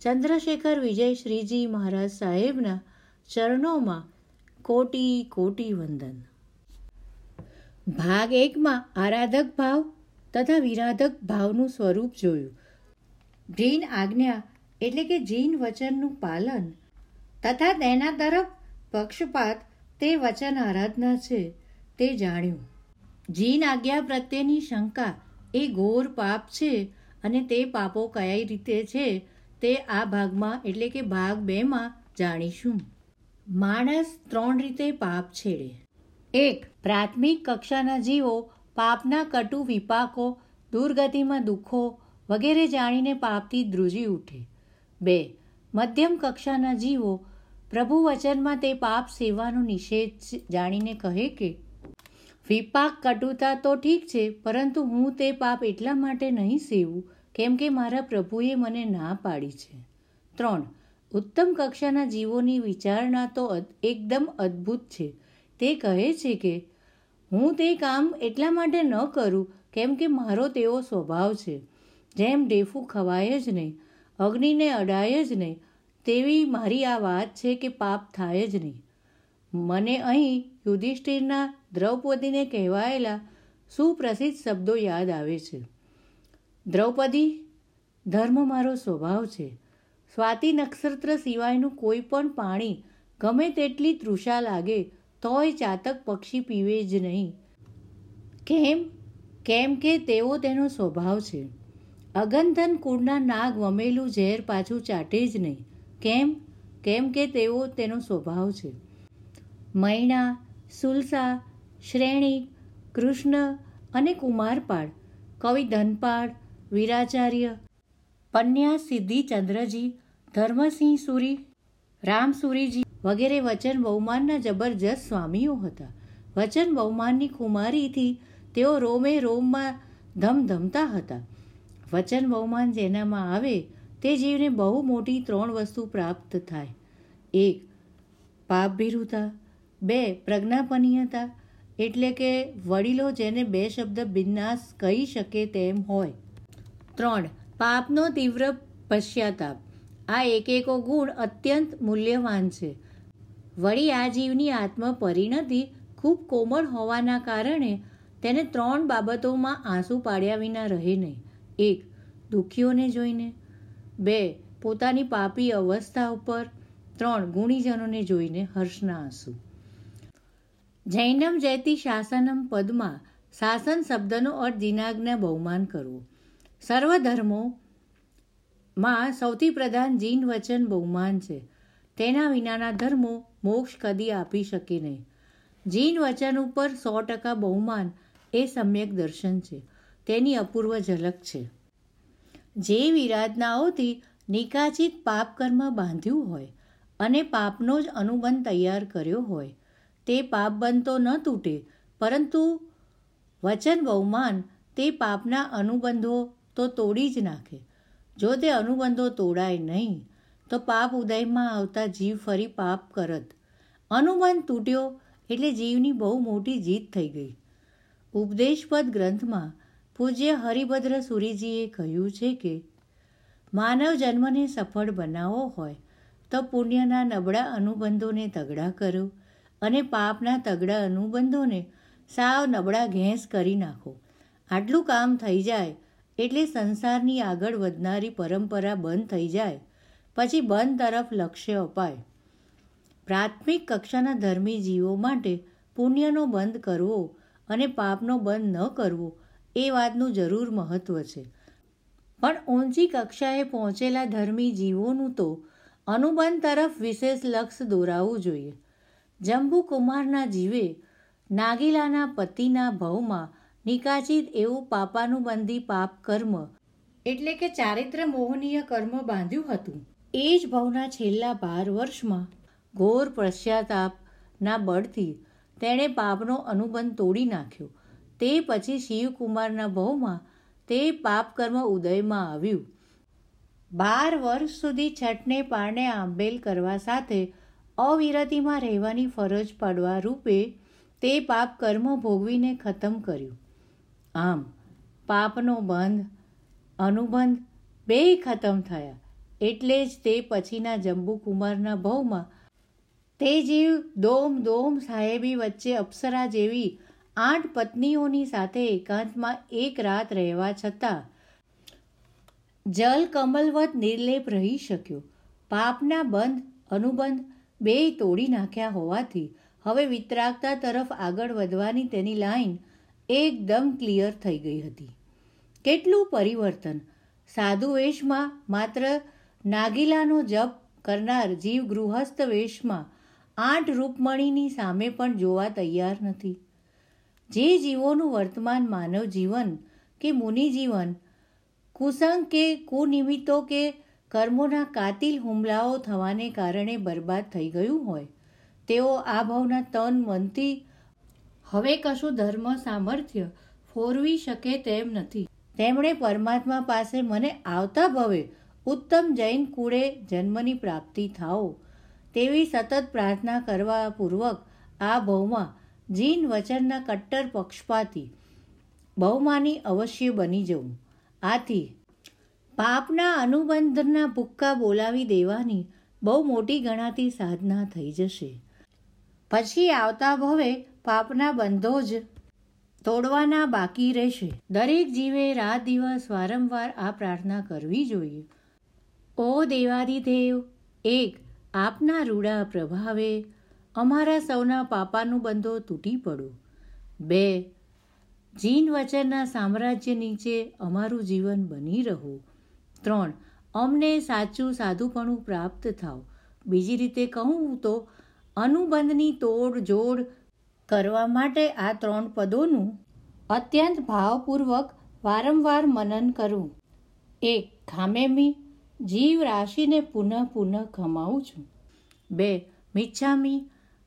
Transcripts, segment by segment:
ચંદ્રશેખર વિજય શ્રીજી મહારાજ સાહેબના ચરણોમાં કોટી કોટી વંદન. ભાગ એકમાં આરાધક ભાવ તથા વિરાધક ભાવનું સ્વરૂપ જોયું. જૈન આજ્ઞા એટલે કે જીન વચનનું પાલન તથા તેના તરફ પક્ષપાત તે વચન આરાધના છે તે જાણ્યું. જીન આજ્ઞા પ્રત્યેની શંકા એ ઘોર પાપ છે અને તે પાપો કઈ રીતે છે તે આ ભાગમાં, એટલે કે ભાગ બેમાં, જાણીશું. માણસ ત્રણ રીતે પાપ છેડે. એક, પ્રાથમિક કક્ષાના જીવો પાપના કટુ વિપાકો, દુર્ગતિમાં દુઃખો વગેરે જાણીને પાપથી ધ્રુજી ઉઠે. બે, મધ્યમ કક્ષાના જીવો પ્રભુ વચનમાં તે પાપ સેવાનો નિષેધ જાણીને કહે કે, વિપાક કટુતા તો ઠીક છે, પરંતુ હું તે પાપ એટલા માટે નહીં સેવું કેમ કે મારા પ્રભુએ મને ના પાડી છે. ત્રણ, ઉત્તમ કક્ષાના જીવોની વિચારણા તો એકદમ અદ્ભુત છે. તે કહે છે કે, હું તે કામ એટલા માટે ન કરું કેમ કે મારો તેવો સ્વભાવ છે. જેમ ડેફું ખવાય જ નહીં, અગ્નિને અડાય જ નહીં, તેવી મારી આ વાત છે કે પાપ થાય જ નહીં. મને અહીં યુધિષ્ઠિરના દ્રૌપદીને કહેવાયેલા સુપ્રસિદ્ધ શબ્દો યાદ આવે છે. દ્રૌપદી, ધર્મ મારો સ્વભાવ છે. સ્વાતિ નક્ષત્ર સિવાયનું કોઈ પણ પાણી ગમે તેટલી તૃષા લાગે, તોય ચાતક પક્ષી પીવે જ નહીં. કેમ? કેમ કે તેવો તેનો સ્વભાવ છે. અગંધન કુળના નાગ વમેલું ઝેર પાછું ચાટે જ નહીં. કેમ? કેમ કે તેવો તેનો સ્વભાવ છે. મૈણા, સુલસા, શ્રેણી, કૃષ્ણ અને કુમારપાળ, કવિ ધનપાળ વીરાચાર્ય પન્યા સિદ્ધિચંદ્રજી ધર્મસિંહ સુરી રામસુરીજી વગેરે વચન બહુમાનના જબરજસ્ત સ્વામીઓ હતા. વચન બહુમાનની કુમારીથી તેઓ રોમે રોમમાં ધમધમતા હતા. વચન બહુમાન જેનામાં આવે તે જીવને બહુ મોટી ત્રણ વસ્તુ પ્રાપ્ત થાય. એક, પાપભીરુતા. બે, પ્રજ્ઞાપનીયતા. એટલે કે વડીલો જેને બે શબ્દ બિન્નાસ કહી શકે તેમ હોય. ત્રણ, પાપનો તીવ્ર પશ્ચાતાપ. આ એક એકો ગુણ અત્યંત મૂલ્યવાન છે. વળી આ જીવની આત્મ પરિણતિ ખૂબ કોમળ હોવાના કારણે તેને ત્રણ બાબતોમાં આંસુ પાડ્યા વિના રહે નહીં. એક, દુઃખીઓને જોઈને. બે, પોતાની પાપી અવસ્થા ઉપર. ત્રણ, ગુણીજનોને જોઈને હર્ષના આંસુ. જૈનમ જયતી શાસનમ પદમાં શાસન શબ્દનો અર્થ જીનાજ્ઞા બહુમાન કરવું. સર્વધર્મો માં સૌથી પ્રધાન જીન વચન બહુમાન છે. તેના વિનાના ધર્મો મોક્ષ કદી આપી શકે નહીં. જીન વચન ઉપર સો ટકા બહુમાન એ સમ્યક દર્શન છે. તેની અપૂર્વ ઝલક છે. જે વિરાધનાઓથી નિકાચિત પાપ કર્મ બાંધ્યું હોય અને પાપનો જ અનુબંધ તૈયાર કર્યો હોય, તે પાપ બનતો ન તૂટે, પરંતુ વચન બહુમાન તે પાપના અનુબંધો તો તોડી જ નાખે. જો તે અનુબંધો તોડાય નહીં, તો પાપ ઉદયમાં આવતા જીવ ફરી પાપ કરત. અનુબંધ તૂટ્યો એટલે જીવની બહુ મોટી જીત થઈ ગઈ. ઉપદેશપદ ગ્રંથમાં પૂજ્ય હરિભદ્ર સુરીજીએ કહ્યું છે કે, માનવ જન્મને સફળ બનાવવો હોય તો પુણ્યના નબળા અનુબંધોને તગડા કરો અને પાપના તગડા અનુબંધોને સાવ નબળા ઘેંસ કરી નાખો. આટલું કામ થઈ જાય એટલે સંસારની આગળ વધનારી પરંપરા બંધ થઈ જાય, પછી બંધ તરફ લક્ષ્ય અપાય. પ્રાથમિક કક્ષાના ધર્મી જીવો માટે પુણ્યનો બંધ કરવો અને પાપનો બંધ ન કરવો એ વાતનું જરૂર મહત્ત્વ છે. પણ ઊંચી કક્ષાએ પહોંચેલા ધર્મી જીવોનું તો અનુબંધ તરફ વિશેષ લક્ષ દોરાવવું જોઈએ. જંબુકુમારના જીવે નાગીલાના પતિના ભવમાં નિકાચિત એવું પાપાનુબંધી પાપ કર્મ એટલે કે ચારિત્ર મોહનીય કર્મ બાંધ્યું હતું. એ જ ભવના છેલ્લા બાર વર્ષમાં ઘોર પશ્ચાતાપના બળથી તેણે પાપનો અનુબંધ તોડી નાખ્યો. તે પછી શિવકુમારના ભવમાં તે પાપ કર્મ ઉદયમાં આવ્યું. બાર વર્ષ સુધી છઠને પારણે આંબેલ કરવા સાથે અવિરતિમાં રહેવાની ફરજ પડવા રૂપે તે પાપ કર્મ ભોગવીને ખતમ કર્યું. આમ, પાપનો બંધ, અનુબંધ બેય ખતમ થયા. એટલે જ તે પછીના જંબુકુમારના ભવમાં તે જીવ દોમ દોમ સાહેબી વચ્ચે અપ્સરા જેવી આઠ પત્નીઓની સાથે એકાંતમાં એક રાત રહેવા છતાં જલ કમલવત નિર્લેપ રહી શક્યો. પાપના બંધ, અનુબંધ બેય તોડી નાખ્યા હોવાથી હવે વિતરાગતા તરફ આગળ વધવાની તેની લાઈન એકદમ ક્લિયર થઈ ગઈ હતી. કેટલું પરિવર્તન? સાધુ વેશમાં માત્ર નાગીલાનો જપ કરનાર જીવ ગૃહસ્થ વેશમાં આઠ રૂપમણીની સામે પણ જોવા તૈયાર નથી. જે જીવોનું વર્તમાન માનવ જીવન કે મુનિ જીવન, કુસંગ કે કુનિમિત્તો કે કર્મોના કાતિલ હુમલાઓ થવાને કારણે બરબાદ થઈ ગયું હોય, તેઓ આ ભાવના તન મનથી હવે કશું ધર્મ સામર્થ્ય ફોરવી શકે તેમ નથી. તેમણે પરમાત્મા પાસે મને આવતા ભવે ઉત્તમ જૈન કુળે જન્મની પ્રાપ્તિ થાઓ. તેવી સતત પ્રાર્થના કરવા પૂર્વક આ ભવમાં જીન વચનના કટ્ટર પક્ષપાતી બહુમાની અવશ્ય બની જવું આથી પાપના અનુબંધના ભુક્કા બોલાવી દેવાની બહુ મોટી ગણાતી સાધના થઈ જશે. પછી આવતા ભવે પાપના બંધો જ તોડવાના બાકી રહેશે. દરેક જીવે રાત દિવસ વારંવાર આ પ્રાર્થના કરવી જોઈએ. ઓ દેવાદિદેવ, એક, આપના રૂડા પ્રભાવે અમારા સૌના પાપાનું બંધો તૂટી પડો. બે, જીન વચનના સામ્રાજ્ય નીચે અમારું જીવન બની રહો. ત્રણ, અમને સાચું સાધુપણું પ્રાપ્ત થાવ બીજી રીતે કહું તો અનુબંધની તોડ જોડ કરવા માટે આ ત્રણ પદોનું અત્યંત ભાવપૂર્વક વારંવાર મનન કરવું એક ખામેમી જીવ રાશિને પુનઃ પુનઃ ખમાવું છું. બે મિચ્છામી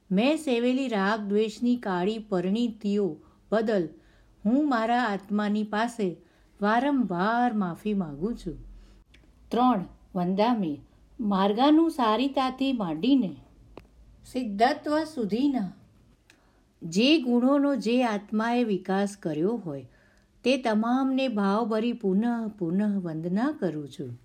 મેં સેવેલી રાગ દ્વેષની કાળી પરિણીતિઓ બદલ હું મારા આત્માની પાસે વારંવાર માફી માગું છું. ત્રણ વંદામી માર્ગાનું સારીતાથી માંડીને સિદ્ધત્વ સુધીના જે ગુણોનો જે આત્માએ વિકાસ કર્યો હોય, તે તમામને ભાવભરી પુનઃ પુનઃ વંદના કરું છું.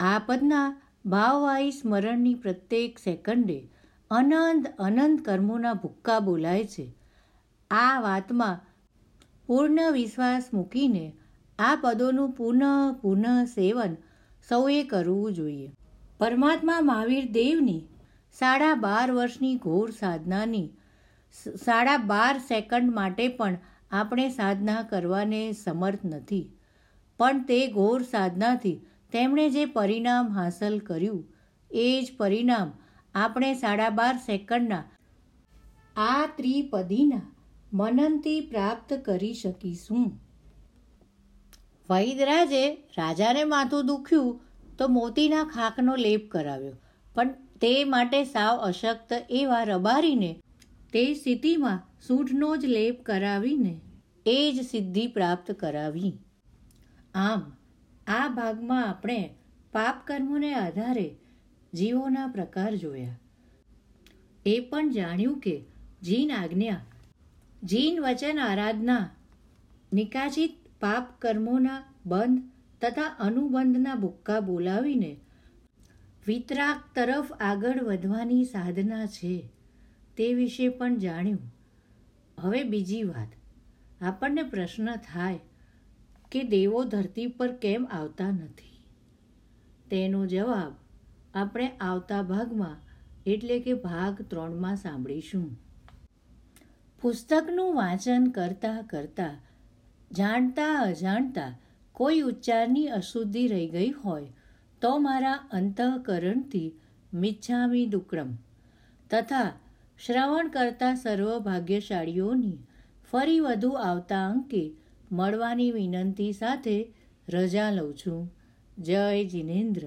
આ પદના ભાવવાહી સ્મરણની પ્રત્યેક સેકન્ડે અનંત અનંત કર્મોના ભૂક્કા બોલાય છે. આ વાતમાં પૂર્ણ વિશ્વાસ મૂકીને આ પદોનું પુનઃ પુનઃ સેવન સૌએ કરવું જોઈએ. પરમાત્મા મહાવીર દેવની સાડા બાર વર્ષની ઘોર સાધનાની સાડા બાર સેકન્ડ માટે પણ આપણે સાધના કરવાને સમર્થ નથી. પણ તે ઘોર સાધનાથી તેમણે જે પરિણામ હાંસલ કર્યું, એ જ પરિણામ આપણે સાડા બાર સેકન્ડના આ ત્રિપદીના મનનથી પ્રાપ્ત કરી શકીશું. વૈદરાજે રાજાને માથું દુખ્યું તો મોતીના ખાકનો લેપ કરાવ્યો, પણ તે માટે સાવ અશક્ત એવા રબારીને તે સ્થિતિમાં સૂઢનો જ લેપ કરાવીને એ જ સિદ્ધિ પ્રાપ્ત કરાવી. આમ, આ ભાગમાં આપણે પાપ કર્મોને આધારે જીવોના પ્રકાર જોયા. એ પણ જાણ્યું કે જીન આજ્ઞા, જીન વચન આરાધના, નિકાચિત પાપ કર્મોના બંધ તથા અનુબંધના બુક્કા બોલાવીને વિતરાક તરફ આગળ વધવાની સાધના છે. તે વિશે પણ જાણ્યું. હવે બીજી વાત. આપણને પ્રશ્ન થાય કે દેવો ધરતી પર કેમ આવતા નથી? તેનો જવાબ આપણે આવતા ભાગમાં, એટલે કે ભાગ ત્રણમાં સાંભળીશું. પુસ્તકનું વાંચન કરતાં કરતાં, જાણતા અજાણતા કોઈ ઉચ્ચારની અશુદ્ધિ રહી ગઈ હોય, તો મારા અંતઃકરણથી મિચ્છામી દુકડમ તથા શ્રવણ કરતા સર્વ ભાગ્યશાળીઓની ફરી વધુ આવતા અંકે મળવાની વિનંતી સાથે રજા લઉં છું. જય જિનેન્દ્ર.